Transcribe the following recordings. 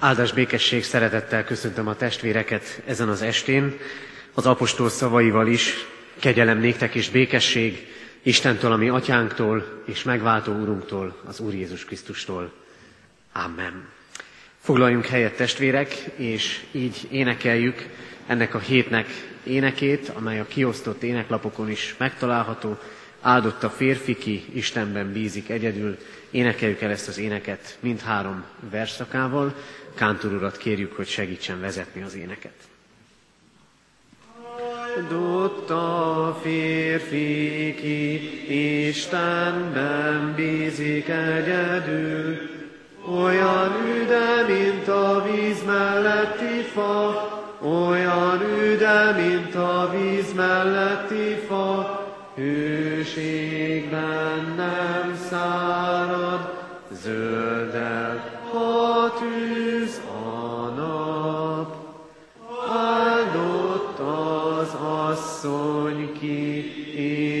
Áldás békesség szeretettel köszöntöm a testvéreket ezen az estén, az apostol szavaival is, kegyelem néktek és békesség Istentől, ami atyánktól és megváltó úrunktól, az Úr Jézus Krisztustól. Amen. Foglaljunk helyet testvérek, és így énekeljük ennek a hétnek énekét, amely a kiosztott éneklapokon is megtalálható. Áldott a férfi, ki Istenben bízik egyedül. Énekeljük el ezt az éneket mindhárom verszakával. Kántor urat kérjük, hogy segítsen vezetni az éneket. Áldott a férfi, ki Istenben bízik egyedül, olyan üde, mint a víz melletti fa, olyan üde, mint a víz melletti fa, hőségben nem szárad, zöldel ha tűz a nap. Áldott az asszony, ki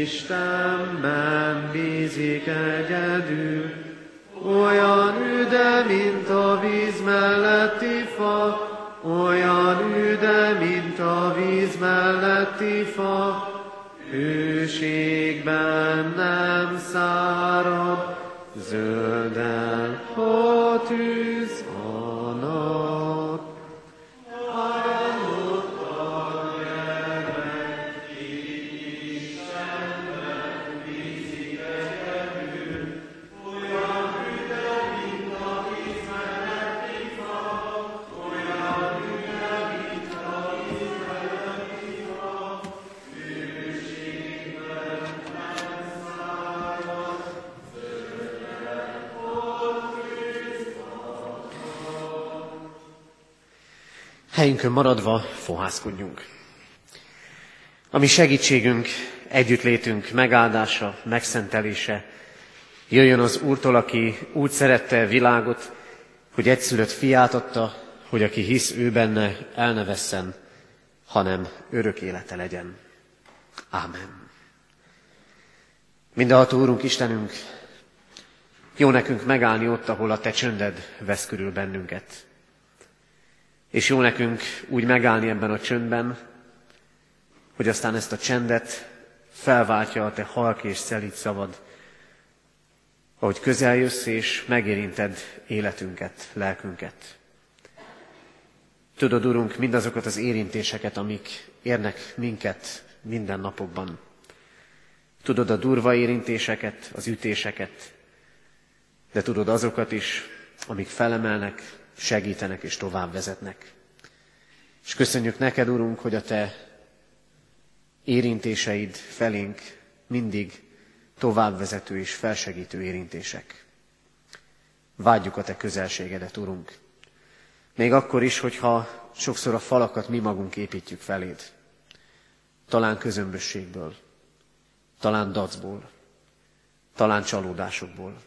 Istenben bízik egyedül, olyan üde, mint a víz melletti fa, olyan üde, mint a víz melletti fa, hőségben nem szárad, zölden, ha tűz Helyünkön maradva fohászkodjunk. Ami segítségünk, együttlétünk megáldása, megszentelése, jöjjön az Úrtól, aki úgy szerette a világot, hogy egyszülött fiát adta, hogy aki hisz ő benne, el ne vesszen, hanem örök élete legyen. Ámen. Mindenható Úrunk Istenünk, jó nekünk megállni ott, ahol a Te csönded vesz körül bennünket. És jó nekünk úgy megállni ebben a csöndben, hogy aztán ezt a csendet felváltja a te halk és szelít szavad, ahogy közeljössz és megérinted életünket, lelkünket. Tudod, Urunk, mindazokat az érintéseket, amik érnek minket minden napokban. Tudod a durva érintéseket, az ütéseket, de tudod azokat is, amik felemelnek, segítenek és tovább vezetnek. És köszönjük neked, Urunk, hogy a te érintéseid felénk mindig továbbvezető és felsegítő érintések. Vágyjuk a te közelségedet, Urunk. Még akkor is, hogyha sokszor a falakat mi magunk építjük feléd. Talán közömbösségből, talán dacból, talán csalódásokból,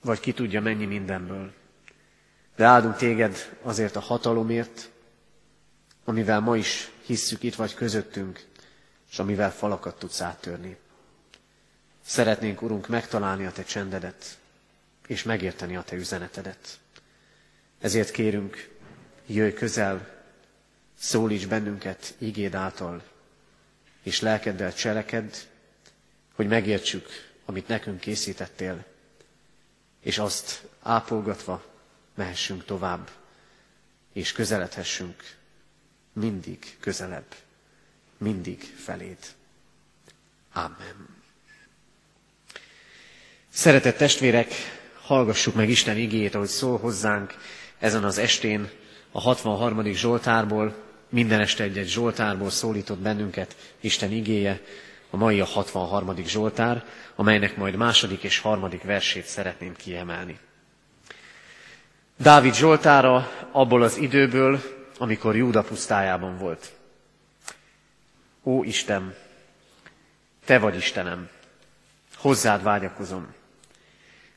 vagy ki tudja mennyi mindenből. De áldunk téged azért a hatalomért, amivel ma is hisszük itt vagy közöttünk, és amivel falakat tudsz áttörni. Szeretnénk, Urunk, megtalálni a Te csendedet, és megérteni a Te üzenetedet. Ezért kérünk, jöjj közel, szólíts bennünket igéd által, és lelkeddel cselekedd, hogy megértsük, amit nekünk készítettél, és azt ápolgatva mehessünk tovább, és közeledhessünk mindig közelebb, mindig feléd. Amen. Szeretett testvérek, hallgassuk meg Isten igéjét, ahogy szól hozzánk ezen az estén a 63. Zsoltárból, minden este egy-egy Zsoltárból szólított bennünket Isten igéje, a mai a 63. Zsoltár, amelynek majd második és harmadik versét szeretném kiemelni. Dávid Zsoltára abból az időből, amikor Júda pusztájában volt. Ó Isten, Te vagy Istenem, hozzád vágyakozom.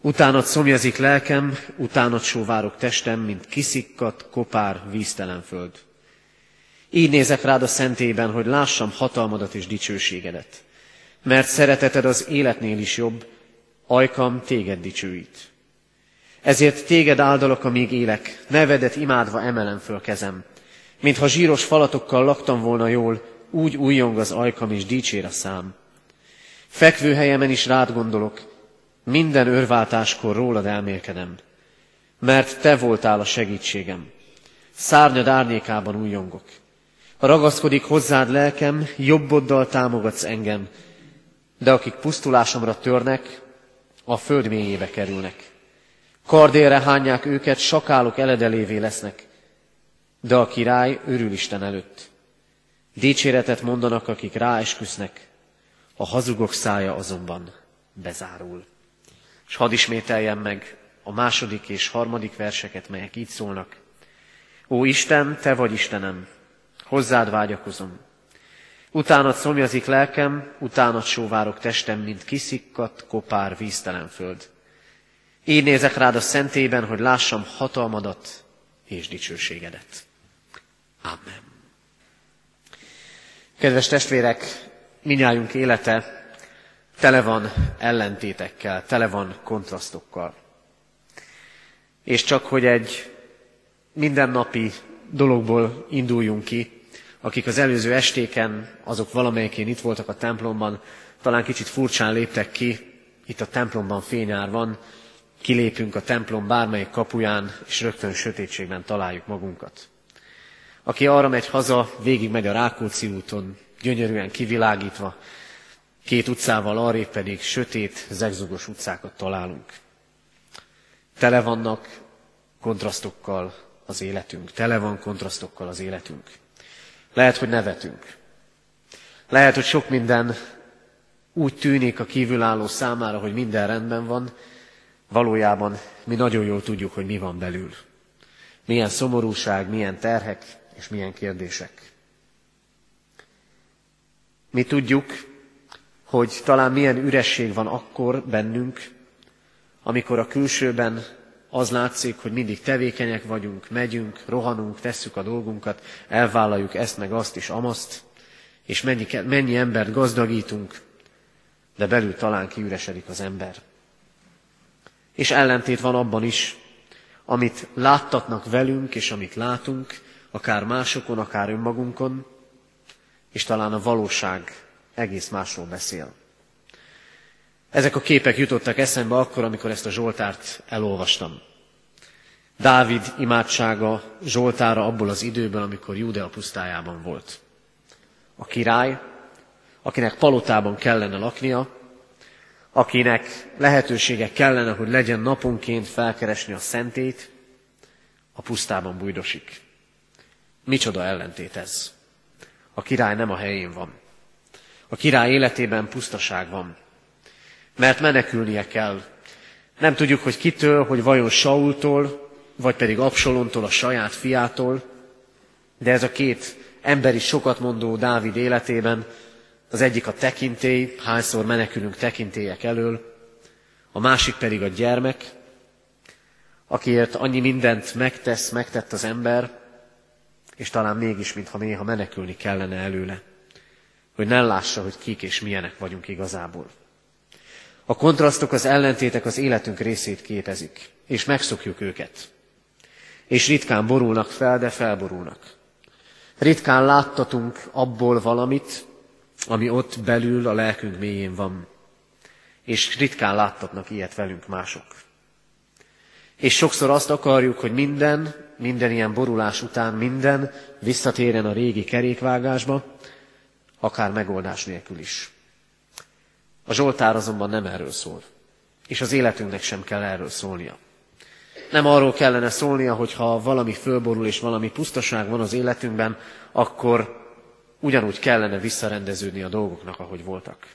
Utánad szomjazik lelkem, utánad sóvárok testem, mint kiszikkat, kopár, víztelen föld. Így nézek rád a szentében, hogy lássam hatalmadat és dicsőségedet. Mert szereteted az életnél is jobb, ajkam téged dicsőít. Ezért téged áldalak, amíg élek, nevedet imádva emelem föl kezem. Mintha zsíros falatokkal laktam volna jól, úgy újjong az ajkam és dicsér a szám. Fekvőhelyemen is rád gondolok, minden örváltáskor rólad elmélkedem, mert te voltál a segítségem. Szárnyad árnyékában újjongok. Ha ragaszkodik hozzád lelkem, jobboddal támogatsz engem, de akik pusztulásomra törnek, a föld mélyébe kerülnek. Kardélre hányják őket, sakálok eledelévé lesznek, de a király örül Isten előtt. Dicséretet mondanak, akik ráesküsznek, a hazugok szája azonban bezárul. És hadd ismételjem meg a második és harmadik verseket, melyek így szólnak. Ó Isten, Te vagy Istenem, hozzád vágyakozom. Utánad szomjazik lelkem, utánad sóvárok testem, mint kiszikkat, kopár, víztelen föld. Így nézek rád a szentében, hogy lássam hatalmadat és dicsőségedet. Amen. Kedves testvérek, minnyájunk élete tele van ellentétekkel, tele van kontrasztokkal. És csak hogy egy mindennapi dologból induljunk ki, akik az előző estéken, azok valamelyikén itt voltak a templomban, talán kicsit furcsán léptek ki, itt a templomban fényár van, kilépünk a templom bármelyik kapuján, és rögtön sötétségben találjuk magunkat. Aki arra megy haza, végig megy a Rákóczi úton, gyönyörűen kivilágítva, két utcával arrébb pedig sötét, zegzugos utcákat találunk. Tele vannak kontrasztokkal az életünk, tele van kontrasztokkal az életünk. Lehet, hogy nevetünk. Lehet, hogy sok minden úgy tűnik a kívülálló számára, hogy minden rendben van, valójában mi nagyon jól tudjuk, hogy mi van belül. Milyen szomorúság, milyen terhek és milyen kérdések. Mi tudjuk, hogy talán milyen üresség van akkor bennünk, amikor a külsőben az látszik, hogy mindig tevékenyek vagyunk, megyünk, rohanunk, tesszük a dolgunkat, elvállaljuk ezt meg azt is, amaszt, és mennyi, mennyi embert gazdagítunk, de belül talán kiüresedik az ember. És ellentét van abban is, amit láttatnak velünk, és amit látunk, akár másokon, akár önmagunkon, és talán a valóság egész másról beszél. Ezek a képek jutottak eszembe akkor, amikor ezt a Zsoltárt elolvastam. Dávid imádsága Zsoltára abból az időből, amikor Júdea pusztájában volt. A király, akinek palotában kellene laknia, akinek lehetősége kellene, hogy legyen naponként felkeresni a szentét, a pusztában bujdosik. Micsoda ellentét ez. A király nem a helyén van. A király életében pusztaság van. Mert menekülnie kell. Nem tudjuk, hogy kitől, hogy vajon Saultól, vagy pedig Absolontól, a saját fiától, de ez a két emberi sokat mondó Dávid életében, az egyik a tekintély, hányszor menekülünk tekintélyek elől, a másik pedig a gyermek, akiért annyi mindent megtesz, megtett az ember, és talán mégis, mintha néha menekülni kellene előle, hogy ne lássa, hogy kik és milyenek vagyunk igazából. A kontrasztok, az ellentétek az életünk részét képezik, és megszokjuk őket. És ritkán borulnak fel, de felborulnak. Ritkán láttatunk abból valamit, ami ott belül a lelkünk mélyén van. És ritkán láttatnak ilyet velünk mások. És sokszor azt akarjuk, hogy minden, minden ilyen borulás után minden visszatérjen a régi kerékvágásba, akár megoldás nélkül is. A Zsoltár azonban nem erről szól, és az életünknek sem kell erről szólnia. Nem arról kellene szólnia, hogy ha valami fölborul és valami pusztaság van az életünkben, akkor ugyanúgy kellene visszarendeződni a dolgoknak, ahogy voltak.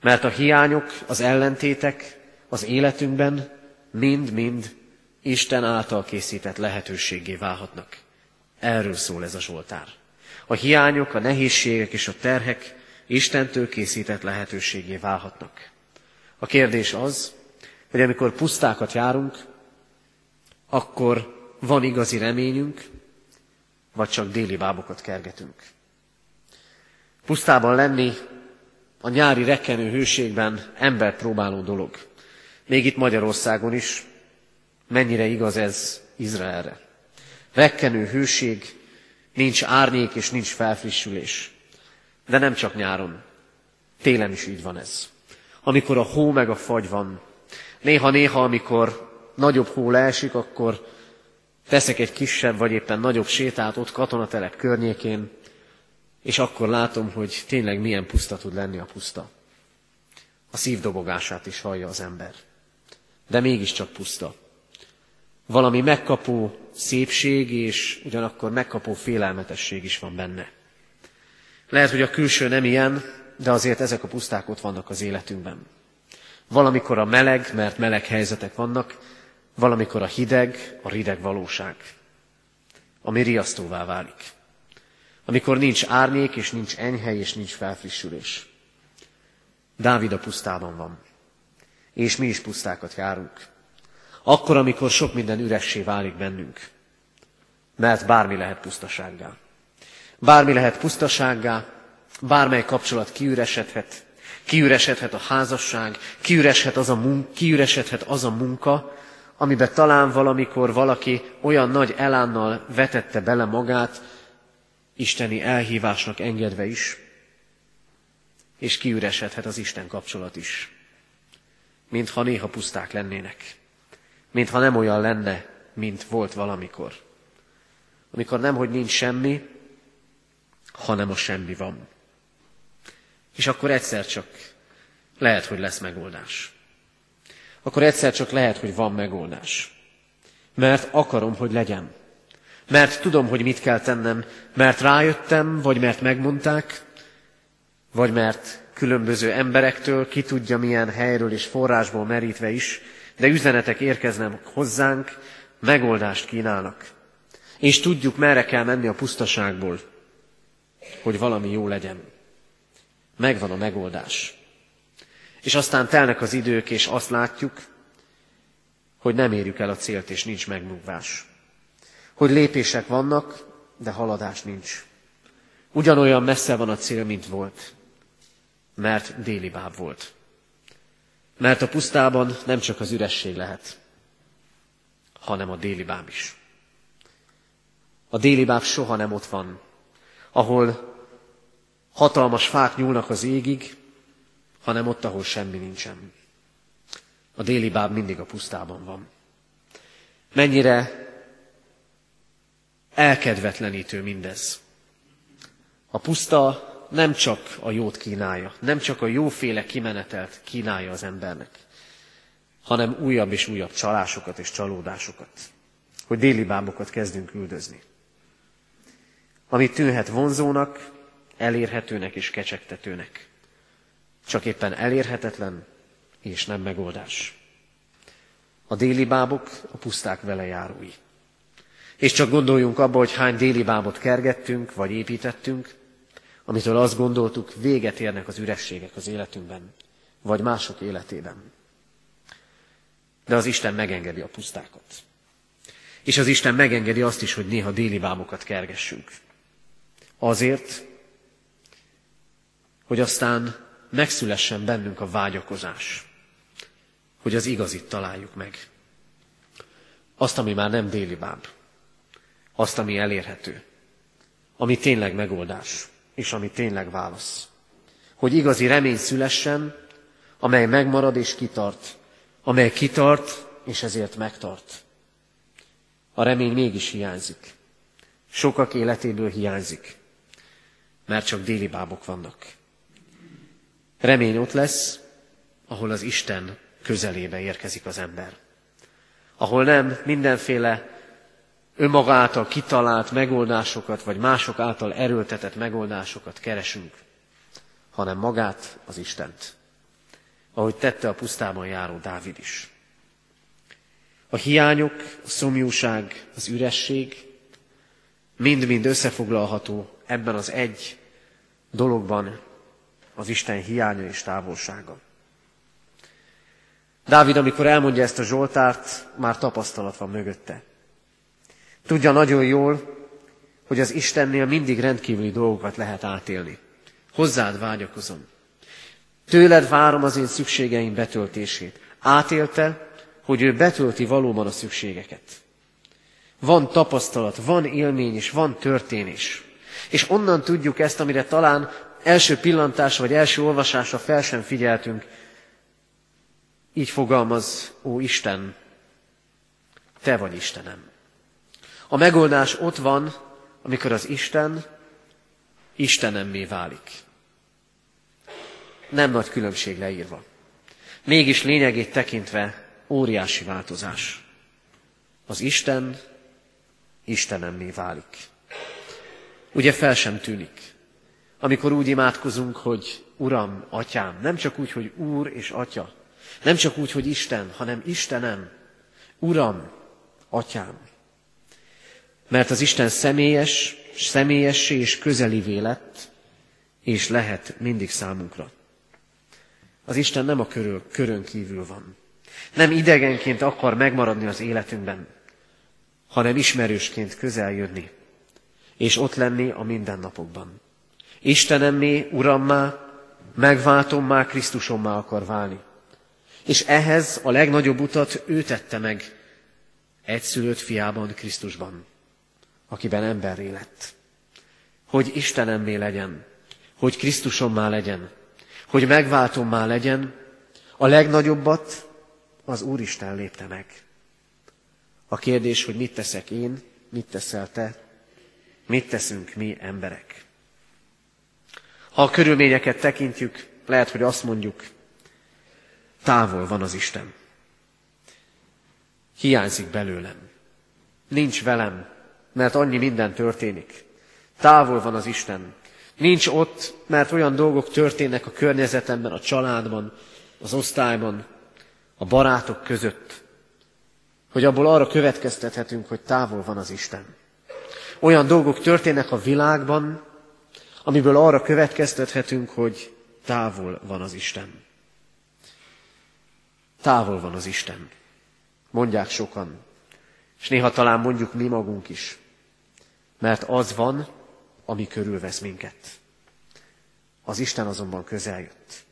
Mert a hiányok, az ellentétek az életünkben mind-mind Isten által készített lehetőségé válhatnak. Erről szól ez a Zsoltár. A hiányok, a nehézségek és a terhek Istentől készített lehetőségé válhatnak. A kérdés az, hogy amikor pusztákat járunk, akkor van igazi reményünk, vagy csak déli bábokat kergetünk. Pusztában lenni a nyári rekkenő hőségben ember próbáló dolog. Még itt Magyarországon is, Mennyire igaz ez Izraelre. Rekkenő hőség, nincs árnyék és nincs felfrissülés. De nem csak nyáron, télen is így van ez. Amikor a hó meg a fagy van, néha-néha, amikor nagyobb hó leesik, akkor teszek egy kisebb vagy éppen nagyobb sétát ott katonatelep környékén, és akkor látom, hogy tényleg milyen puszta tud lenni a puszta. A szívdobogását is hallja az ember. De mégiscsak puszta. Valami megkapó szépség és ugyanakkor megkapó félelmetesség is van benne. Lehet, hogy a külső nem ilyen, de azért ezek a puszták ott vannak az életünkben. Valamikor a meleg, mert meleg helyzetek vannak, valamikor a hideg, a rideg valóság, ami riasztóvá válik. Amikor nincs árnyék, és nincs enyhe, és nincs felfrissülés. Dávid a pusztában van, és mi is pusztákat járunk. Akkor, amikor sok minden üressé válik bennünk. Mert bármi lehet pusztasággá. Bármi lehet pusztasággá, bármely kapcsolat kiüresedhet, kiüresedhet a házasság, kiüresedhet az a, munka, kiüresedhet az a munka, amiben talán valamikor valaki olyan nagy elánnal vetette bele magát, isteni elhívásnak engedve is, és kiüresedhet az Isten kapcsolat is. Mintha néha puszták lennének. Mintha nem olyan lenne, mint volt valamikor. Amikor nem, hogy nincs semmi, hanem a semmi van. És akkor egyszer csak lehet, hogy lesz megoldás. Akkor egyszer csak lehet, hogy van megoldás. Mert akarom, hogy legyen. Mert tudom, hogy mit kell tennem, mert rájöttem, vagy mert megmondták, vagy mert különböző emberektől, ki tudja milyen helyről és forrásból merítve is, de üzenetek érkeznek hozzánk, megoldást kínálnak. És tudjuk, merre kell menni a pusztaságból, hogy valami jó legyen. Megvan a megoldás. És aztán telnek az idők, és azt látjuk, hogy nem érjük el a célt, és nincs megnyugvás. Hogy lépések vannak, de haladás nincs. Ugyanolyan messze van a cél, mint volt, mert déli báb volt. Mert a pusztában nem csak az üresség lehet, hanem a déli báb is. A déli báb soha nem ott van, ahol hatalmas fák nyúlnak az égig, hanem ott, ahol semmi nincsen. A déli báb mindig a pusztában van. Mennyire elkedvetlenítő mindez. A puszta nem csak a jót kínálja, nem csak a jóféle kimenetelt kínálja az embernek, hanem újabb és újabb csalásokat és csalódásokat, hogy déli bábokat kezdünk üldözni. Ami tűnhet vonzónak, elérhetőnek és kecsegtetőnek. Csak éppen elérhetetlen és nem megoldás. A déli bábok a puszták vele járói. És csak gondoljunk abba, hogy hány déli bábot kergettünk, vagy építettünk, amitől azt gondoltuk, véget érnek az ürességek az életünkben, vagy mások életében. De az Isten megengedi a pusztákat. És az Isten megengedi azt is, hogy néha déli bábokat kergessünk. Azért, hogy aztán megszülessen bennünk a vágyakozás, hogy az igazit találjuk meg. Azt, ami már nem déli báb, azt, ami elérhető, ami tényleg megoldás, és ami tényleg válasz. Hogy igazi remény szülessen, amely megmarad és kitart, amely kitart, és ezért megtart. A remény mégis hiányzik. Sokak életéből hiányzik, mert csak déli bábok vannak. Remény ott lesz, ahol az Isten közelébe érkezik az ember. Ahol nem mindenféle önmaga által kitalált megoldásokat, vagy mások által erőltetett megoldásokat keresünk, hanem magát, az Istent. Ahogy tette a pusztában járó Dávid is. A hiányok, a szomjúság, az üresség mind-mind összefoglalható ebben az egy dologban, az Isten hiánya és távolsága. Dávid, amikor elmondja ezt a Zsoltárt, már tapasztalat van mögötte. Tudja nagyon jól, hogy az Istennél mindig rendkívüli dolgokat lehet átélni. Hozzád vágyakozom. Tőled várom az én szükségeim betöltését. Átélte, hogy ő betölti valóban a szükségeket. Van tapasztalat, van élmény és van történés. És onnan tudjuk ezt, amire talán első pillantásra vagy első olvasásra fel sem figyeltünk. Így fogalmaz, ó Isten, te vagy Istenem. A megoldás ott van, amikor az Isten Istenemmé válik. Nem nagy különbség leírva. Mégis lényegét tekintve óriási változás. Az Isten Istenemmé válik. Ugye fel sem tűnik. Amikor úgy imádkozunk, hogy Uram, Atyám, nem csak úgy, hogy Úr és Atya, nem csak úgy, hogy Isten, hanem Istenem, Uram, Atyám. Mert az Isten személyes, személyessé és közeli lett, és lehet mindig számunkra. Az Isten nem a körül, körön kívül van. Nem idegenként akar megmaradni az életünkben, hanem ismerősként közel jönni, és ott lenni a mindennapokban. Istenemmé, Urammá, megváltommá, Krisztusommá akar válni. És ehhez a legnagyobb utat ő tette meg, egyszülött fiában, Krisztusban, akiben emberré lett. Hogy Istenemmé legyen, hogy Krisztusommá legyen, hogy megváltommá legyen, a legnagyobbat az Úristen lépte meg. A kérdés, hogy mit teszek én, mit teszel te, mit teszünk mi emberek. Ha a körülményeket tekintjük, lehet, hogy azt mondjuk, távol van az Isten. Hiányzik belőlem. Nincs velem, mert annyi minden történik. Távol van az Isten. Nincs ott, mert olyan dolgok történnek a környezetemben, a családban, az osztályban, a barátok között, hogy abból arra következtethetünk, hogy távol van az Isten. Olyan dolgok történnek a világban, amiből arra következtethetünk, hogy távol van az Isten. Távol van az Isten. Mondják sokan. És néha talán mondjuk mi magunk is. Mert az van, ami körülvesz minket. Az Isten azonban közel jött.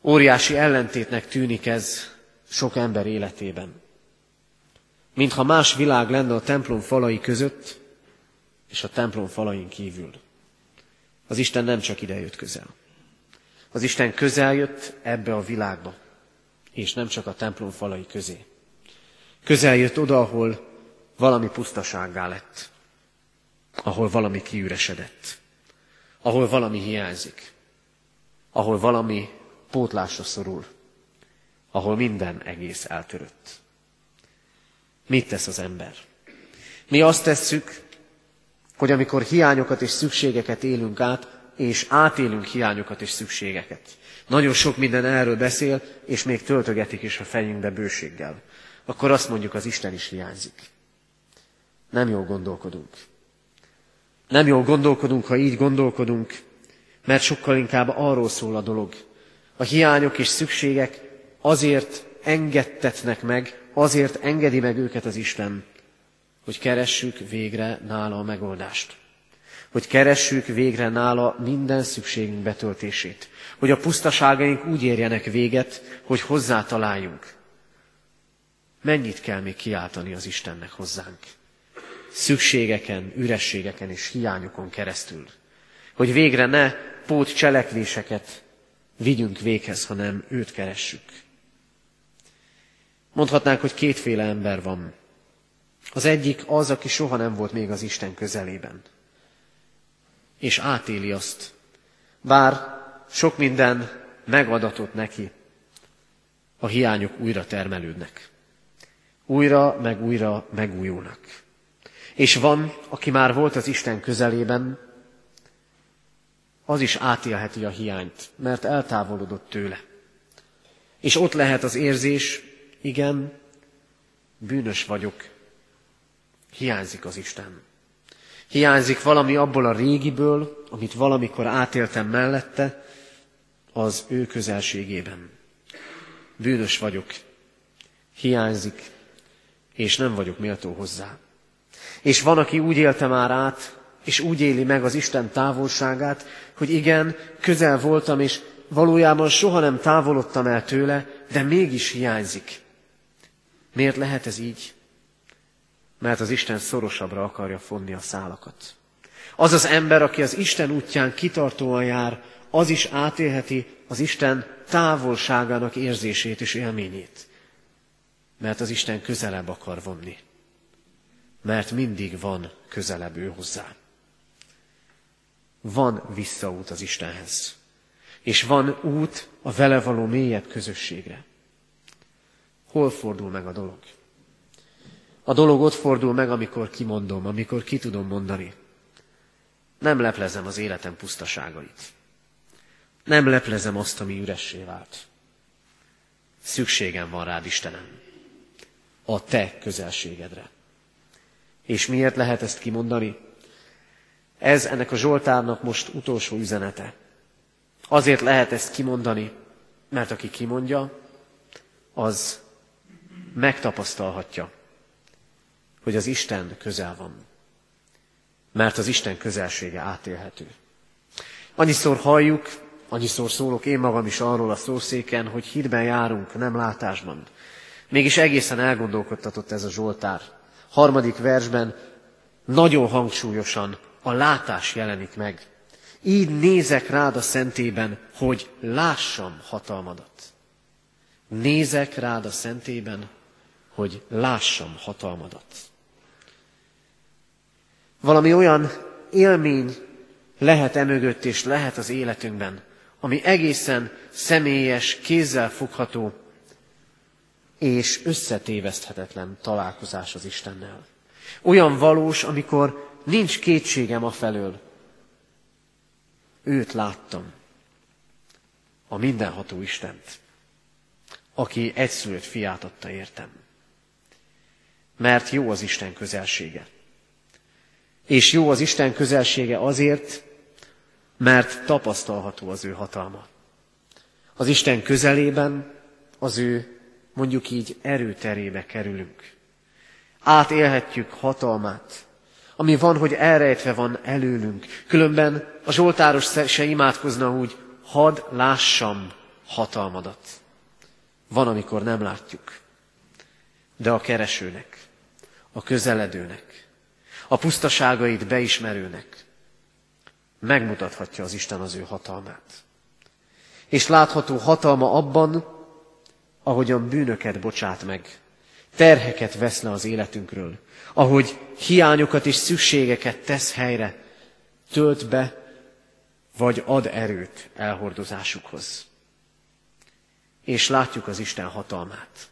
Óriási ellentétnek tűnik ez sok ember életében. Mintha más világ lenne a templom falai között, és a templom falain kívül. Az Isten nem csak ide jött közel. Az Isten közel jött ebbe a világba, és nem csak a templom falai közé. Közel jött oda, ahol valami pusztasággá lett, ahol valami kiüresedett, ahol valami hiányzik, ahol valami pótlásra szorul, ahol minden egész eltörött. Mit tesz az ember? Mi azt tesszük, hogy amikor hiányokat és szükségeket élünk át, és átélünk hiányokat és szükségeket. Nagyon sok minden erről beszél, és még töltögetik is a fejünkbe bőséggel. Akkor azt mondjuk, az Isten is hiányzik. Nem jól gondolkodunk. Nem jól gondolkodunk, ha így gondolkodunk, mert sokkal inkább arról szól a dolog. A hiányok és szükségek azért engedtetnek meg, azért engedi meg őket az Isten, hogy keressük végre nála a megoldást. Hogy keressük végre nála minden szükségünk betöltését. Hogy a pusztaságaink úgy érjenek véget, hogy hozzá találjunk. Mennyit kell még kiáltani az Istennek hozzánk? Szükségeken, ürességeken és hiányokon keresztül. Hogy végre ne pót cselekvéseket vigyünk véghez, hanem őt keressük. Mondhatnánk, hogy kétféle ember van. Az egyik az, aki soha nem volt még az Isten közelében. És átéli azt. Bár sok minden megadatott neki, a hiányok újra termelődnek. Újra meg újra megújulnak. És van, aki már volt az Isten közelében, az is átélheti a hiányt, mert eltávolodott tőle. És ott lehet az érzés, igen, bűnös vagyok, hiányzik az Isten. Hiányzik valami abból a régiből, amit valamikor átéltem mellette, az ő közelségében. Bűnös vagyok, hiányzik, és nem vagyok méltó hozzá. És van, aki úgy élte már át, és úgy éli meg az Isten távolságát, hogy igen, közel voltam, és valójában soha nem távolodtam el tőle, de mégis hiányzik. Miért lehet ez így? Mert az Isten szorosabbra akarja fonni a szálakat. Az az ember, aki az Isten útján kitartóan jár, az is átélheti az Isten távolságának érzését és élményét. Mert az Isten közelebb akar vonni. Mert mindig van közelebb ő hozzá. Van visszaút az Istenhez. És van út a vele való mélyebb közösségre. Hol fordul meg a dolog? A dolog ott fordul meg, amikor kimondom, amikor ki tudom mondani. Nem leplezem az életem pusztaságait. Nem leplezem azt, ami üressé vált. Szükségem van rád, Istenem, a te közelségedre. És miért lehet ezt kimondani? Ez ennek a Zsoltárnak most utolsó üzenete. Azért lehet ezt kimondani, mert aki kimondja, az megtapasztalhatja, hogy az Isten közel van. Mert az Isten közelsége átélhető. Annyiszor halljuk, annyiszor szólok én magam is arról a szószéken, hogy hitben járunk, nem látásban. Mégis egészen elgondolkodtatott ez a Zsoltár. Harmadik versben nagyon hangsúlyosan a látás jelenik meg. Így nézek rád a szentében, hogy lássam hatalmadat. Nézek rád a szentében, hogy lássam hatalmadat. Valami olyan élmény lehet emögött és lehet az életünkben, ami egészen személyes, kézzel fogható és összetéveszthetetlen találkozás az Istennel. Olyan valós, amikor nincs kétségem a felől. Őt láttam, a mindenható Istent, aki egyszülött fiát adta értem. Mert jó az Isten közelsége. És jó az Isten közelsége azért, mert tapasztalható az ő hatalma. Az Isten közelében az ő, mondjuk így, erőterébe kerülünk. Átélhetjük hatalmát, ami van, hogy elrejtve van előlünk. Különben a Zsoltáros se imádkozna úgy, hadd lássam hatalmadat. Van, amikor nem látjuk. De a keresőnek, a közeledőnek, a pusztaságait beismerőnek megmutathatja az Isten az ő hatalmát. És látható hatalma abban, ahogyan bűnöket bocsát meg, terheket vesz le az életünkről, ahogy hiányokat és szükségeket tesz helyre, tölt be, vagy ad erőt elhordozásukhoz. És látjuk az Isten hatalmát.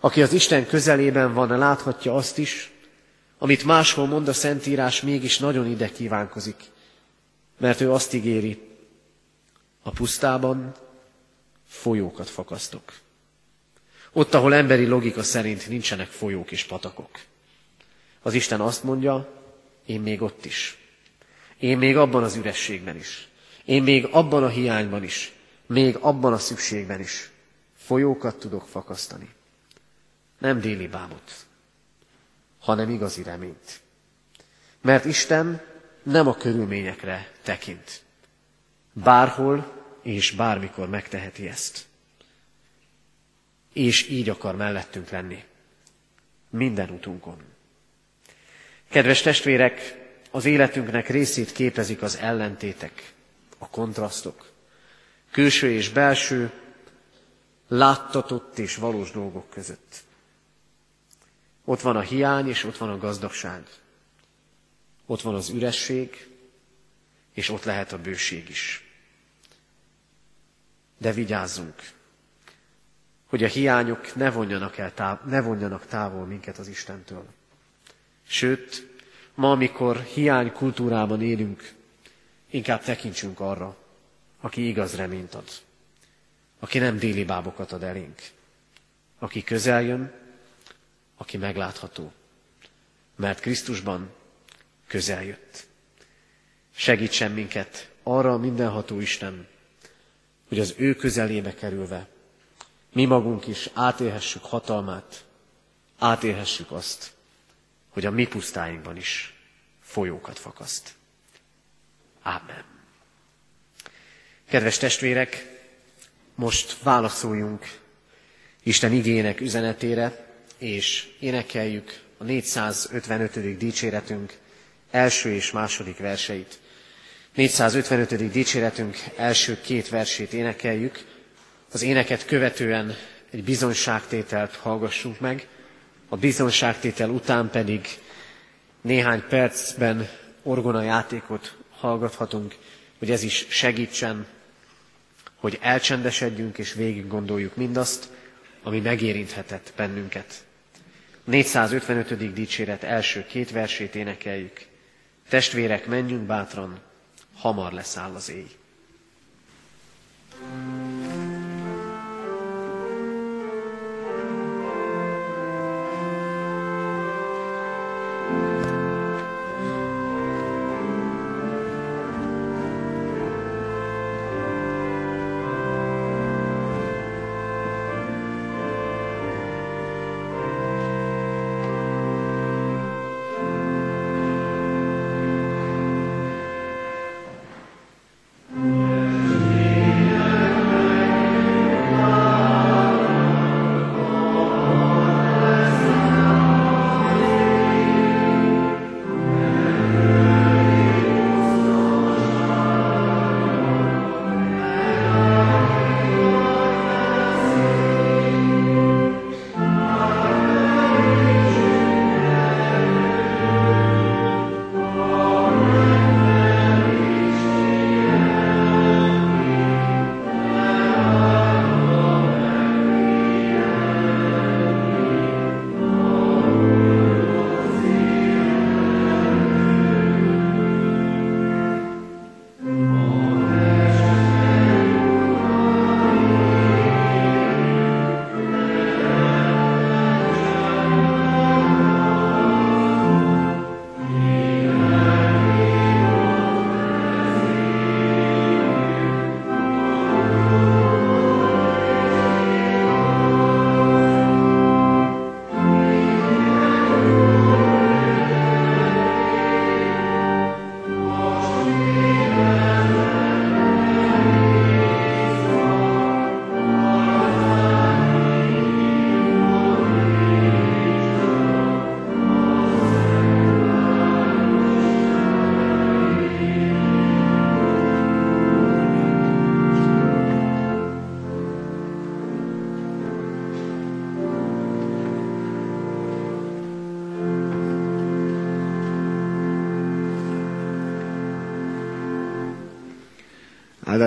Aki az Isten közelében van, láthatja azt is, amit máshol mond a Szentírás, mégis nagyon ide kívánkozik. Mert ő azt ígéri, a pusztában folyókat fakasztok. Ott, ahol emberi logika szerint nincsenek folyók és patakok. Az Isten azt mondja, én még ott is. Én még abban az ürességben is. Én még abban a hiányban is. Még abban a szükségben is. Folyókat tudok fakasztani. Nem déli bámot, hanem igazi reményt. Mert Isten nem a körülményekre tekint. Bárhol és bármikor megteheti ezt. És így akar mellettünk lenni. Minden utunkon. Kedves testvérek, az életünknek részét képezik az ellentétek, a kontrasztok. Külső és belső, láttatott és valós dolgok között. Ott van a hiány, és ott van a gazdagság. Ott van az üresség, és ott lehet a bőség is. De vigyázzunk, hogy a hiányok ne vonjanak, el táv- ne vonjanak távol minket az Istentől. Sőt, ma, amikor hiány kultúrában élünk, inkább tekintsünk arra, aki igaz reményt ad, aki nem déli bábokat ad elénk, aki közel jön, aki meglátható, mert Krisztusban közel jött. Segítsen minket arra mindenható Isten, hogy az ő közelébe kerülve mi magunk is átélhessük hatalmát, átélhessük azt, hogy a mi pusztáinkban is folyókat fakaszt. Ámen. Kedves testvérek, most válaszoljunk Isten igének üzenetére, és énekeljük a 455. dicséretünk első és második verseit. 455. dicséretünk első két versét énekeljük, az éneket követően egy bizonságtételt hallgassunk meg, a bizonságtétel után pedig néhány percben orgona játékot hallgathatunk, hogy ez is segítsen, hogy elcsendesedjünk és végig gondoljuk mindazt, ami megérinthetett bennünket. 455. dicséret első két versét énekeljük. Testvérek, menjünk bátran, hamar leszáll az éj. thank you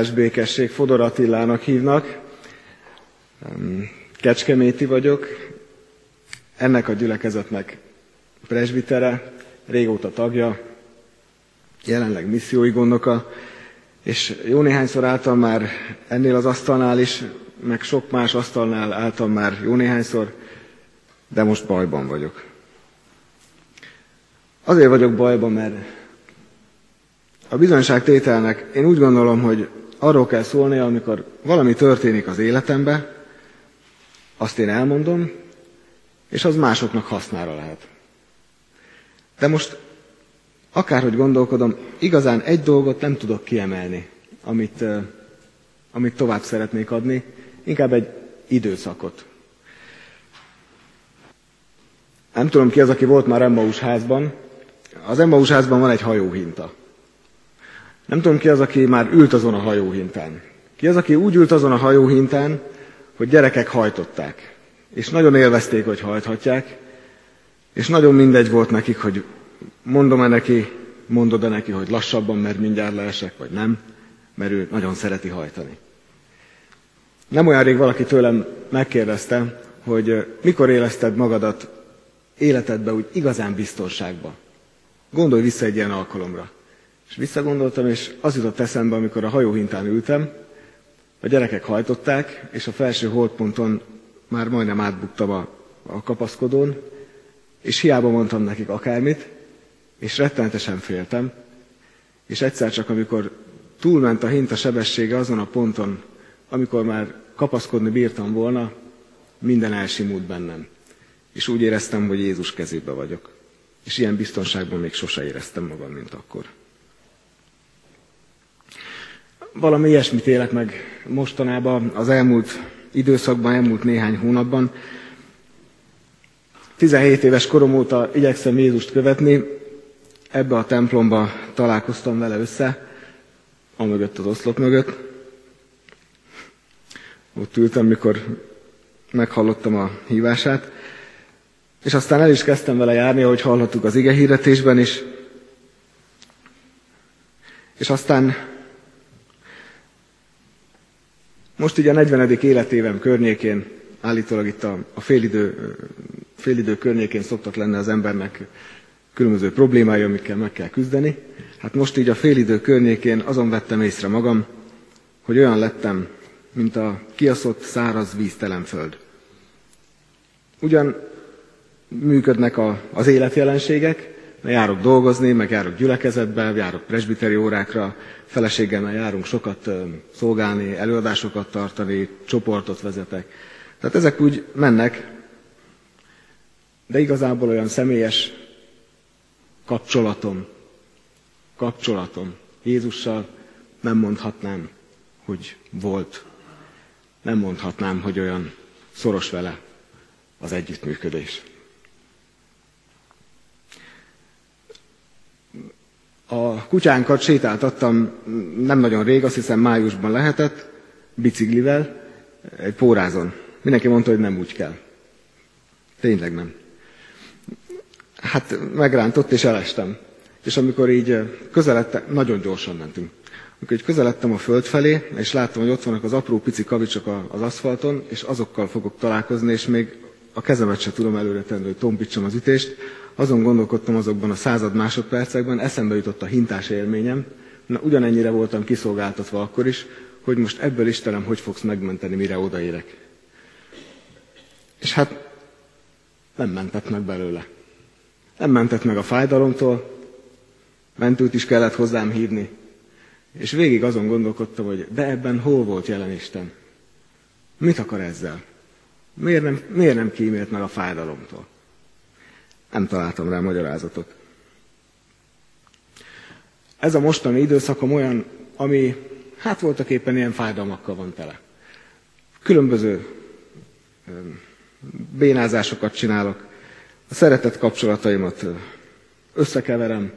áldás békesség, Fodor Attilának hívnak. Kecskeméti vagyok, ennek a gyülekezetnek presbitere, régóta tagja, jelenleg missziói gondoka, és jó néhányszor álltam már ennél az asztalnál is, meg sok más asztalnál álltam már jó néhányszor, de most bajban vagyok. Azért vagyok bajban, mert a bizonyságtételnek én úgy gondolom, hogy arról kell szólni, amikor valami történik az életembe, azt én elmondom, és az másoknak hasznára lehet. De most akárhogy gondolkodom, igazán egy dolgot nem tudok kiemelni, amit, amit tovább szeretnék adni, inkább egy időszakot. Nem tudom ki az, aki volt már Emmaus házban. Az Emmaus házban van egy hajóhinta. Nem tudom ki az, aki már ült azon a hajóhintán. Ki az, aki úgy ült azon a hajóhintán, hogy gyerekek hajtották. És nagyon élvezték, hogy hajthatják, és nagyon mindegy volt nekik, hogy mondom-e neki, mondod-e neki, hogy lassabban, mert mindjárt leesek, vagy nem, mert ő nagyon szereti hajtani. Nem olyan rég valaki tőlem megkérdezte, hogy mikor élezted magadat életedbe úgy igazán biztonságba. Gondolj vissza egy ilyen alkalomra. És visszagondoltam, és az jutott eszembe, amikor a hajóhintán ültem, a gyerekek hajtották, és a felső holdponton már majdnem átbuktam a, a kapaszkodón, és hiába mondtam nekik akármit, és rettenetesen féltem, és egyszer csak, amikor túlment a hinta sebessége azon a ponton, amikor már kapaszkodni bírtam volna, minden elsimult bennem. És úgy éreztem, hogy Jézus kezébe vagyok. És ilyen biztonságban még sose éreztem magam, mint akkor valami ilyesmit élek meg mostanában, az elmúlt időszakban, elmúlt néhány hónapban. 17 éves korom óta igyekszem Jézust követni, ebbe a templomba találkoztam vele össze, a mögött az oszlop mögött. Ott ültem, mikor meghallottam a hívását, és aztán el is kezdtem vele járni, ahogy hallhattuk az ige hirdetésben is. És aztán most ugye a 40. életévem környékén, állítólag itt a, a félidő, félidő környékén szoktak lenni az embernek különböző problémái, amikkel meg kell küzdeni. Hát most így a félidő környékén azon vettem észre magam, hogy olyan lettem, mint a kiaszott száraz víztelen föld. Ugyan működnek a, az életjelenségek, járok dolgozni, meg járok gyülekezetbe, járok presbiteri órákra, feleségemmel járunk sokat szolgálni, előadásokat tartani, csoportot vezetek. Tehát ezek úgy mennek, de igazából olyan személyes kapcsolatom, kapcsolatom Jézussal nem mondhatnám, hogy volt. Nem mondhatnám, hogy olyan szoros vele az együttműködés. A kutyánkat sétáltattam nem nagyon rég, azt hiszem májusban lehetett, biciklivel, egy pórázon. Mindenki mondta, hogy nem úgy kell. Tényleg nem. Hát megrántott és elestem. És amikor így közeledtem, nagyon gyorsan mentünk. Amikor így közeledtem a föld felé, és láttam, hogy ott vannak az apró pici kavicsok az aszfalton, és azokkal fogok találkozni, és még a kezemet se tudom előre tenni, hogy tompítsam az ütést, azon gondolkodtam azokban a század másodpercekben, eszembe jutott a hintás élményem, na ugyanennyire voltam kiszolgáltatva akkor is, hogy most ebből Istenem hogy fogsz megmenteni, mire odaérek. És hát nem mentett meg belőle. Nem mentett meg a fájdalomtól, mentőt is kellett hozzám hívni. És végig azon gondolkodtam, hogy de ebben hol volt jelen Isten? Mit akar ezzel? Miért nem, miért nem kímélt meg a fájdalomtól? Nem találtam rá magyarázatot. Ez a mostani időszakom olyan, ami hát voltak éppen ilyen fájdalmakkal van tele. Különböző bénázásokat csinálok, a szeretett kapcsolataimat összekeverem,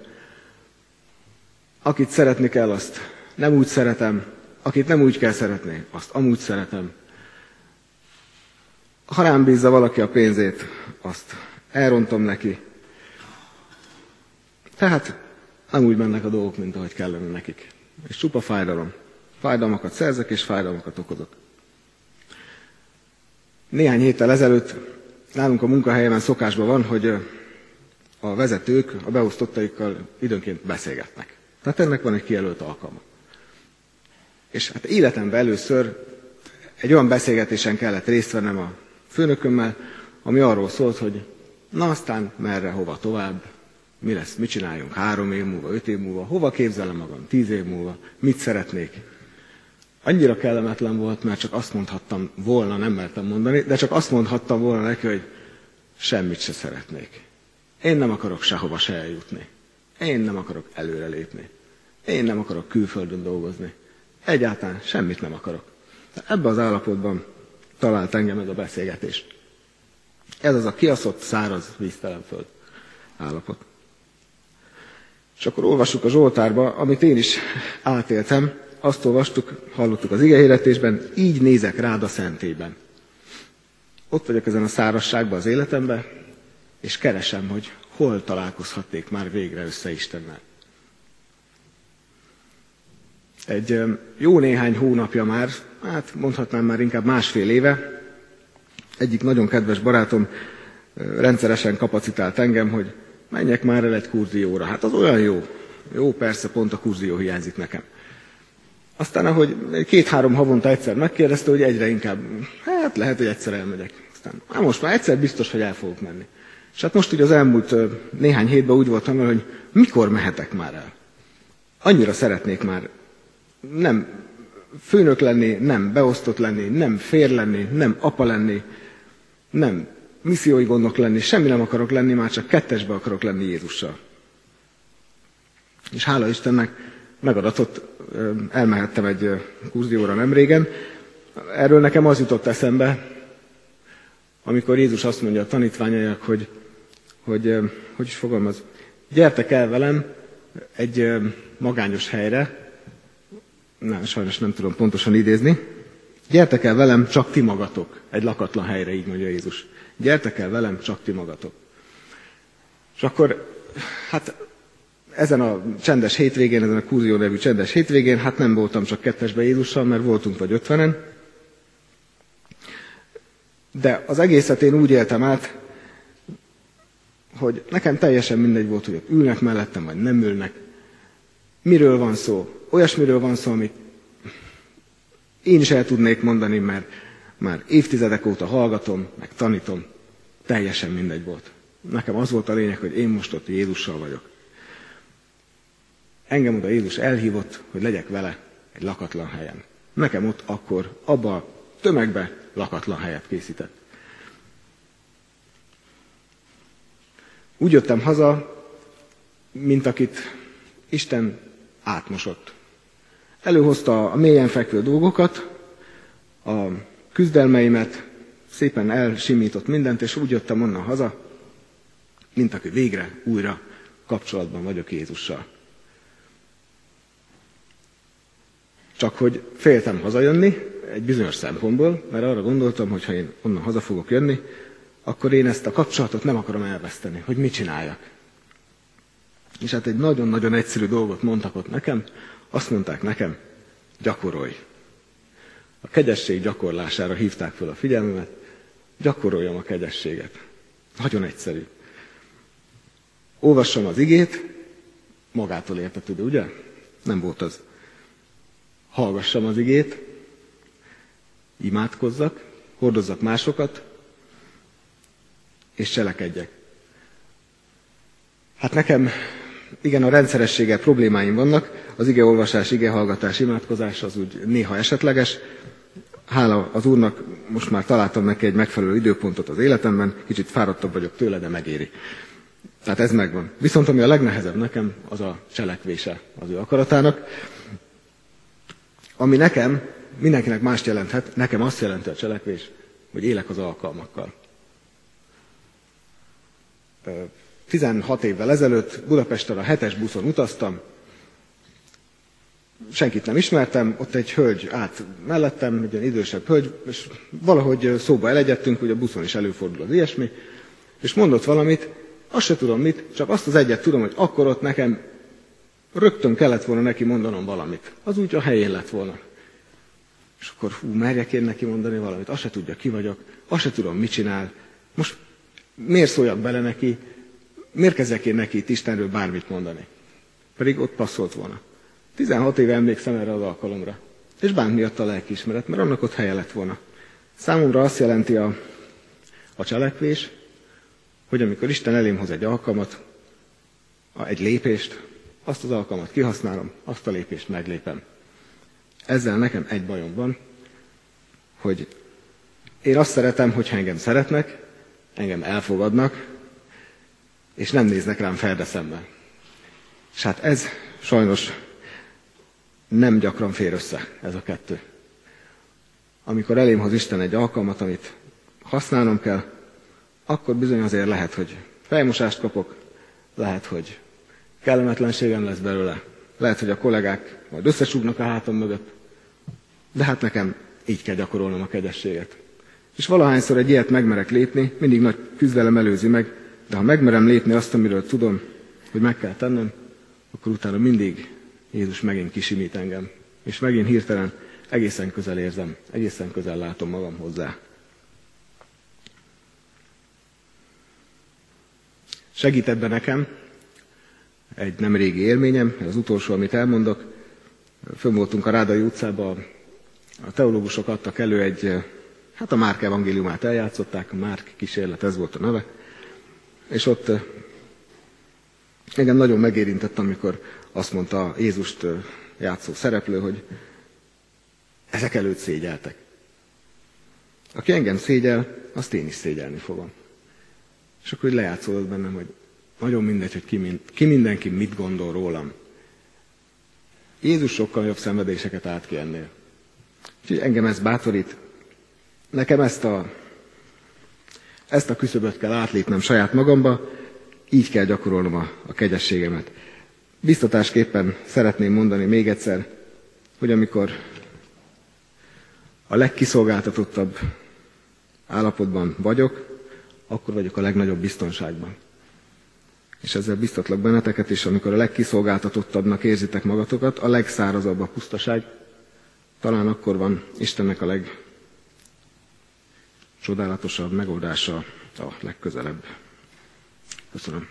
akit szeretni kell, azt nem úgy szeretem, akit nem úgy kell szeretni, azt amúgy szeretem. Ha rám bízza valaki a pénzét, azt elrontom neki. Tehát nem úgy mennek a dolgok, mint ahogy kellene nekik. És csupa fájdalom. Fájdalmakat szerzek, és fájdalmakat okozok. Néhány héttel ezelőtt nálunk a munkahelyemen szokásban van, hogy a vezetők a beosztottaikkal időnként beszélgetnek. Tehát ennek van egy kijelölt alkalma. És hát életemben először egy olyan beszélgetésen kellett részt vennem a főnökömmel, ami arról szólt, hogy Na aztán merre, hova tovább, mi lesz, mit csináljunk három év múlva, öt év múlva, hova képzelem magam tíz év múlva, mit szeretnék. Annyira kellemetlen volt, mert csak azt mondhattam volna, nem mertem mondani, de csak azt mondhattam volna neki, hogy semmit se szeretnék. Én nem akarok sehova se eljutni. Én nem akarok előrelépni. Én nem akarok külföldön dolgozni. Egyáltalán semmit nem akarok. Ebben az állapotban talált engem ez a beszélgetés. Ez az a kiaszott, száraz, víztelen föld állapot. És akkor olvassuk a Zsoltárba, amit én is átéltem, azt olvastuk, hallottuk az igehirdetésben, így nézek rád a szentében. Ott vagyok ezen a szárasságban az életemben, és keresem, hogy hol találkozhatnék már végre össze Istennel. Egy jó néhány hónapja már, hát mondhatnám már inkább másfél éve, egyik nagyon kedves barátom rendszeresen kapacitált engem, hogy menjek már el egy kurzióra. Hát az olyan jó. Jó, persze, pont a kurzió hiányzik nekem. Aztán, ahogy két-három havonta egyszer megkérdezte, hogy egyre inkább, hát lehet, hogy egyszer elmegyek. Aztán, hát most már egyszer biztos, hogy el fogok menni. És hát most ugye az elmúlt néhány hétben úgy voltam hogy mikor mehetek már el. Annyira szeretnék már nem főnök lenni, nem beosztott lenni, nem fér lenni, nem apa lenni, nem. Missziói gondok lenni, semmi nem akarok lenni, már csak kettesbe akarok lenni Jézussal. És hála Istennek megadatott, elmehettem egy kurzióra nem régen. Erről nekem az jutott eszembe, amikor Jézus azt mondja a tanítványainak, hogy, hogy, hogy is fogalmaz, gyertek el velem egy magányos helyre, nem, sajnos nem tudom pontosan idézni, gyertek el velem, csak ti magatok, egy lakatlan helyre, így mondja Jézus. Gyertek el velem, csak ti magatok. És akkor, hát ezen a csendes hétvégén, ezen a Kúzió nevű csendes hétvégén, hát nem voltam csak kettesbe Jézussal, mert voltunk vagy ötvenen, de az egészet én úgy éltem át, hogy nekem teljesen mindegy volt, hogy ülnek mellettem, vagy nem ülnek. Miről van szó? Olyasmiről van szó, amit én is el tudnék mondani, mert már évtizedek óta hallgatom, meg tanítom. Teljesen mindegy volt. Nekem az volt a lényeg, hogy én most ott Jézussal vagyok. Engem oda Jézus elhívott, hogy legyek vele egy lakatlan helyen. Nekem ott akkor abba a tömegbe lakatlan helyet készített. Úgy jöttem haza, mint akit Isten átmosott. Előhozta a mélyen fekvő dolgokat, a küzdelmeimet, szépen elsimított mindent, és úgy jöttem onnan haza, mint aki végre újra kapcsolatban vagyok Jézussal. Csak hogy féltem hazajönni egy bizonyos szempontból, mert arra gondoltam, hogy ha én onnan haza fogok jönni, akkor én ezt a kapcsolatot nem akarom elveszteni, hogy mit csináljak. És hát egy nagyon-nagyon egyszerű dolgot mondtak ott nekem, azt mondták nekem, gyakorolj. A kegyesség gyakorlására hívták fel a figyelmemet, gyakoroljam a kegyességet. Nagyon egyszerű. Olvassam az igét, magától értetődő, ugye? Nem volt az. Hallgassam az igét, imádkozzak, hordozzak másokat, és cselekedjek. Hát nekem igen, a rendszerességgel problémáim vannak, az igeolvasás, igehallgatás, imádkozás az úgy néha esetleges. Hála az Úrnak, most már találtam neki egy megfelelő időpontot az életemben, kicsit fáradtabb vagyok tőle, de megéri. Tehát ez megvan. Viszont ami a legnehezebb nekem, az a cselekvése az ő akaratának. Ami nekem, mindenkinek mást jelenthet, nekem azt jelenti a cselekvés, hogy élek az alkalmakkal. 16 évvel ezelőtt Budapesten a hetes buszon utaztam, senkit nem ismertem, ott egy hölgy át mellettem, egy ilyen idősebb hölgy, és valahogy szóba elegyedtünk, hogy a buszon is előfordul az ilyesmi, és mondott valamit, azt se tudom mit, csak azt az egyet tudom, hogy akkor ott nekem rögtön kellett volna neki mondanom valamit. Az úgy a helyén lett volna. És akkor hú, merjek én neki mondani valamit, azt se tudja, ki vagyok, azt se tudom, mit csinál. Most miért szóljak bele neki, miért kezdek én neki itt Istenről bármit mondani? Pedig ott passzolt volna. 16 éve emlékszem erre az alkalomra. És bánt miatt a lelkiismeret, mert annak ott helye lett volna. Számomra azt jelenti a, a cselekvés, hogy amikor Isten elém hoz egy alkalmat, egy lépést, azt az alkalmat kihasználom, azt a lépést meglépem. Ezzel nekem egy bajom van, hogy én azt szeretem, hogy engem szeretnek, engem elfogadnak, és nem néznek rám ferdeszemben. És hát ez sajnos nem gyakran fér össze, ez a kettő. Amikor elém hoz Isten egy alkalmat, amit használnom kell, akkor bizony azért lehet, hogy fejmosást kapok, lehet, hogy kellemetlenségem lesz belőle, lehet, hogy a kollégák majd összesúgnak a hátam mögött, de hát nekem így kell gyakorolnom a kegyességet. És valahányszor egy ilyet megmerek lépni, mindig nagy küzdelem előzi meg, de ha megmerem lépni azt, amiről tudom, hogy meg kell tennem, akkor utána mindig Jézus megint kisimít engem, és megint hirtelen egészen közel érzem, egészen közel látom magam hozzá. Segít ebben nekem egy nem régi élményem, az utolsó, amit elmondok. Fönn voltunk a Rádai utcában, a teológusok adtak elő egy, hát a Márk evangéliumát eljátszották, a Márk kísérlet, ez volt a neve. És ott engem nagyon megérintett, amikor azt mondta Jézust játszó szereplő, hogy ezek előtt szégyeltek. Aki engem szégyel, azt én is szégyelni fogom. És akkor hogy lejátszódott bennem, hogy nagyon mindegy, hogy ki, mind, ki mindenki mit gondol rólam. Jézus sokkal jobb szenvedéseket át ki ennél. Úgyhogy engem ez bátorít. Nekem ezt a Ezt a küszöböt kell átlépnem saját magamba, így kell gyakorolnom a, a kegyességemet. Biztatásképpen szeretném mondani még egyszer, hogy amikor a legkiszolgáltatottabb állapotban vagyok, akkor vagyok a legnagyobb biztonságban. És ezzel biztatlak benneteket is, amikor a legkiszolgáltatottabbnak érzitek magatokat, a legszárazabb a pusztaság, talán akkor van Istennek a legcsodálatosabb megoldása a legközelebb. Köszönöm.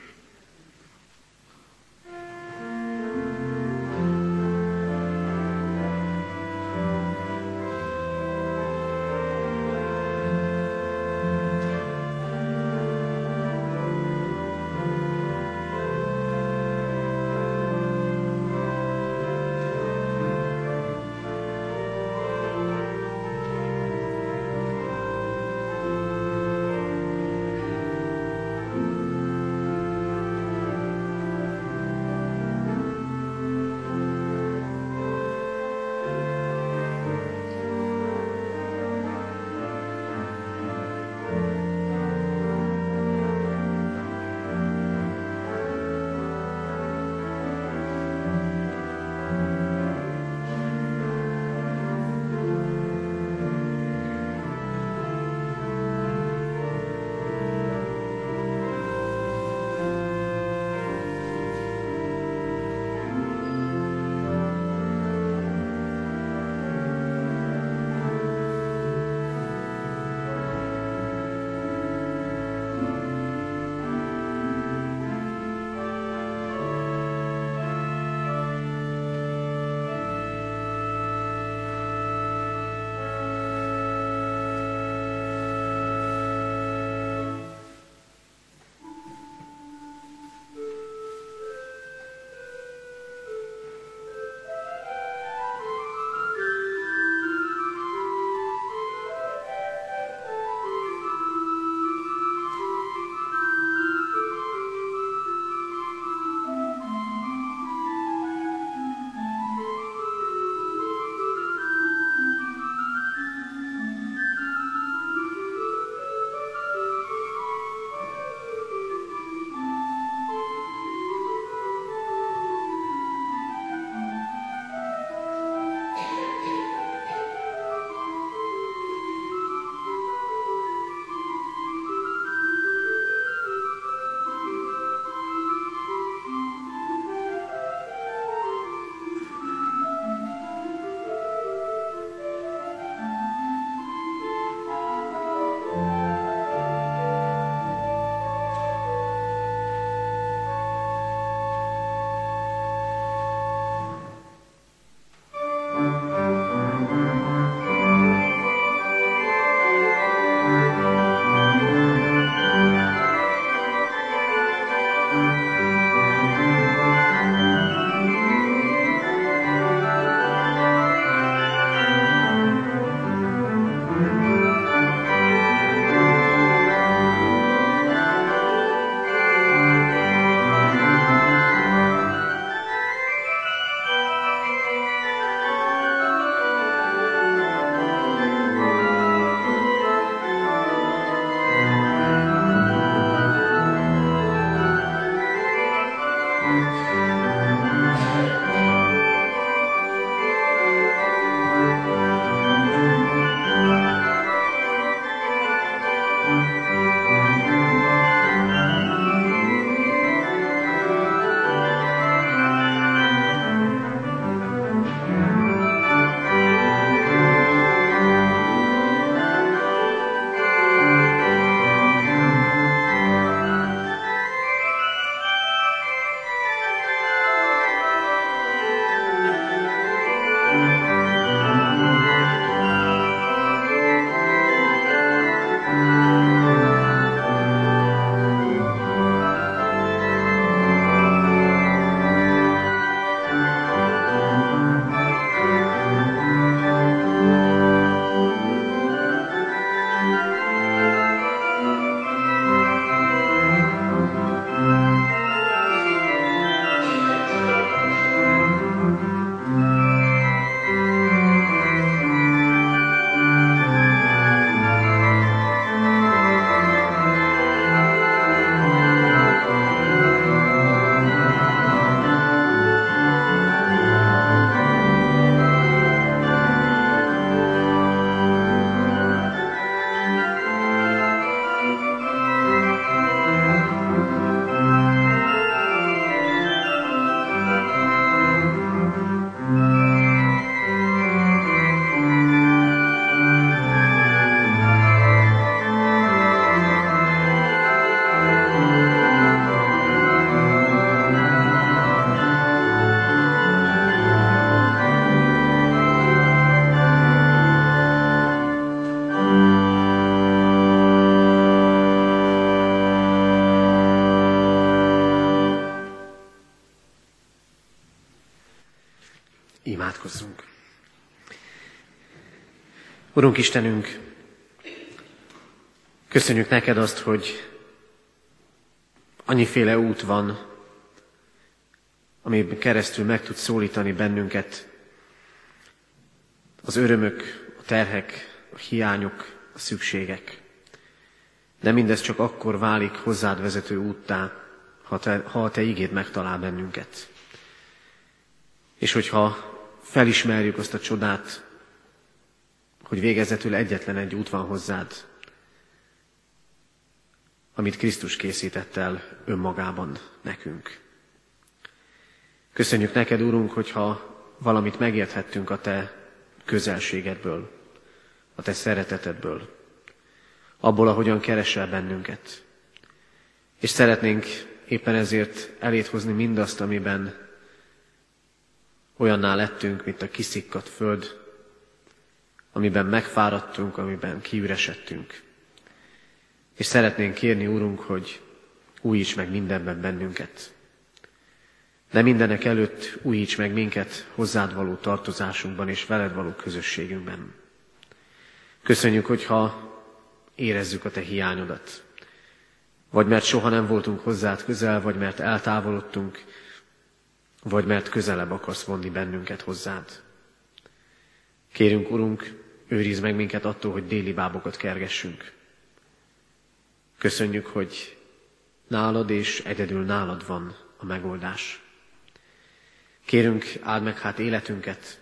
Imádkozzunk. Urunk Istenünk, köszönjük neked azt, hogy annyiféle út van, ami keresztül meg tud szólítani bennünket. Az örömök, a terhek, a hiányok, a szükségek. De mindez csak akkor válik hozzád vezető úttá, ha, te, ha a te igéd megtalál bennünket. És hogyha felismerjük azt a csodát, hogy végezetül egyetlen egy út van hozzád, amit Krisztus készített el önmagában nekünk. Köszönjük neked, Úrunk, hogyha valamit megérthettünk a Te közelségedből, a Te szeretetedből, abból, ahogyan keresel bennünket. És szeretnénk éppen ezért elét hozni mindazt, amiben olyanná lettünk, mint a kiszikkat föld, amiben megfáradtunk, amiben kiüresedtünk. És szeretnénk kérni, Úrunk, hogy újíts meg mindenben bennünket. De mindenek előtt újíts meg minket hozzád való tartozásunkban és veled való közösségünkben. Köszönjük, hogyha érezzük a te hiányodat. Vagy mert soha nem voltunk hozzád közel, vagy mert eltávolodtunk, vagy mert közelebb akarsz vonni bennünket hozzád. Kérünk, Urunk, őrizd meg minket attól, hogy déli bábokat kergessünk. Köszönjük, hogy nálad és egyedül nálad van a megoldás. Kérünk, áld meg hát életünket,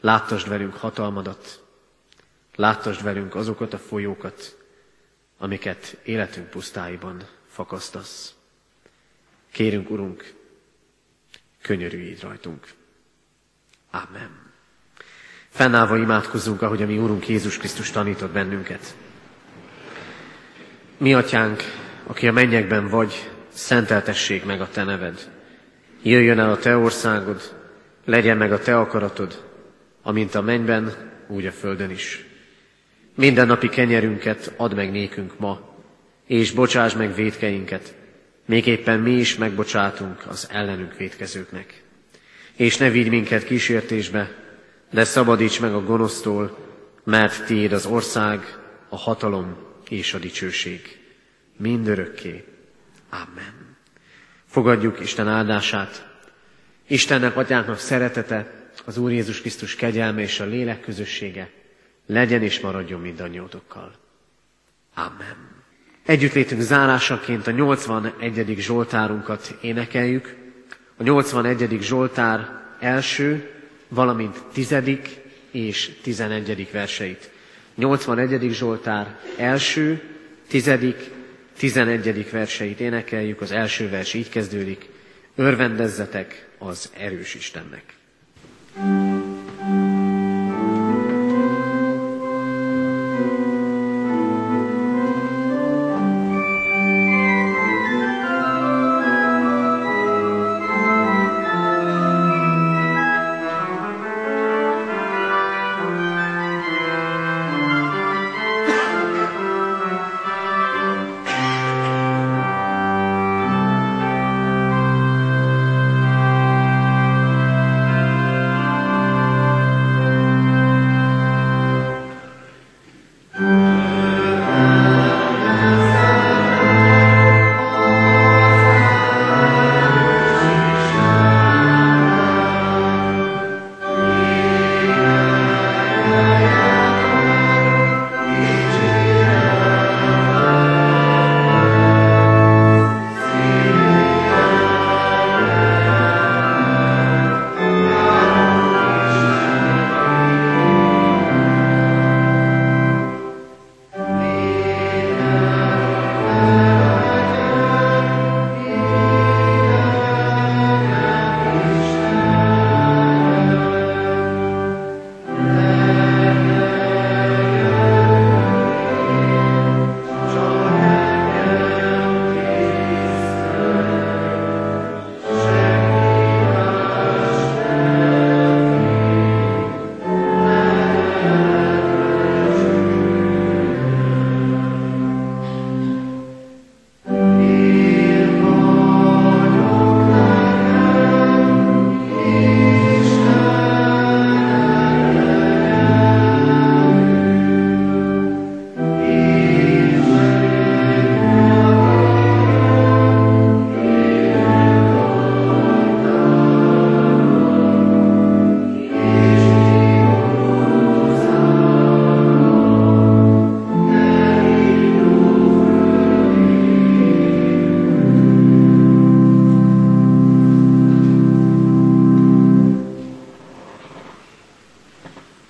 láttasd velünk hatalmadat, láttasd velünk azokat a folyókat, amiket életünk pusztáiban fakasztasz. Kérünk, Urunk, könyörülj rajtunk. Amen. Fennállva imádkozzunk, ahogy a mi Úrunk Jézus Krisztus tanított bennünket. Mi atyánk, aki a mennyekben vagy, szenteltessék meg a te neved. Jöjjön el a te országod, legyen meg a te akaratod, amint a mennyben, úgy a földön is. Minden napi kenyerünket add meg nékünk ma, és bocsáss meg védkeinket, még éppen mi is megbocsátunk az ellenünk védkezőknek. És ne vigy minket kísértésbe, de szabadíts meg a gonosztól, mert tiéd az ország, a hatalom és a dicsőség. Mindörökké. Amen. Fogadjuk Isten áldását. Istennek, Atyánknak szeretete, az Úr Jézus Krisztus kegyelme és a lélek közössége legyen és maradjon mindannyiótokkal. Amen. Együttlétünk zárásaként a 81. Zsoltárunkat énekeljük. A 81. Zsoltár első, valamint tizedik és tizenegyedik verseit. 81. Zsoltár első, tizedik, tizenegyedik verseit énekeljük. Az első vers így kezdődik. Örvendezzetek az erős Istennek. thank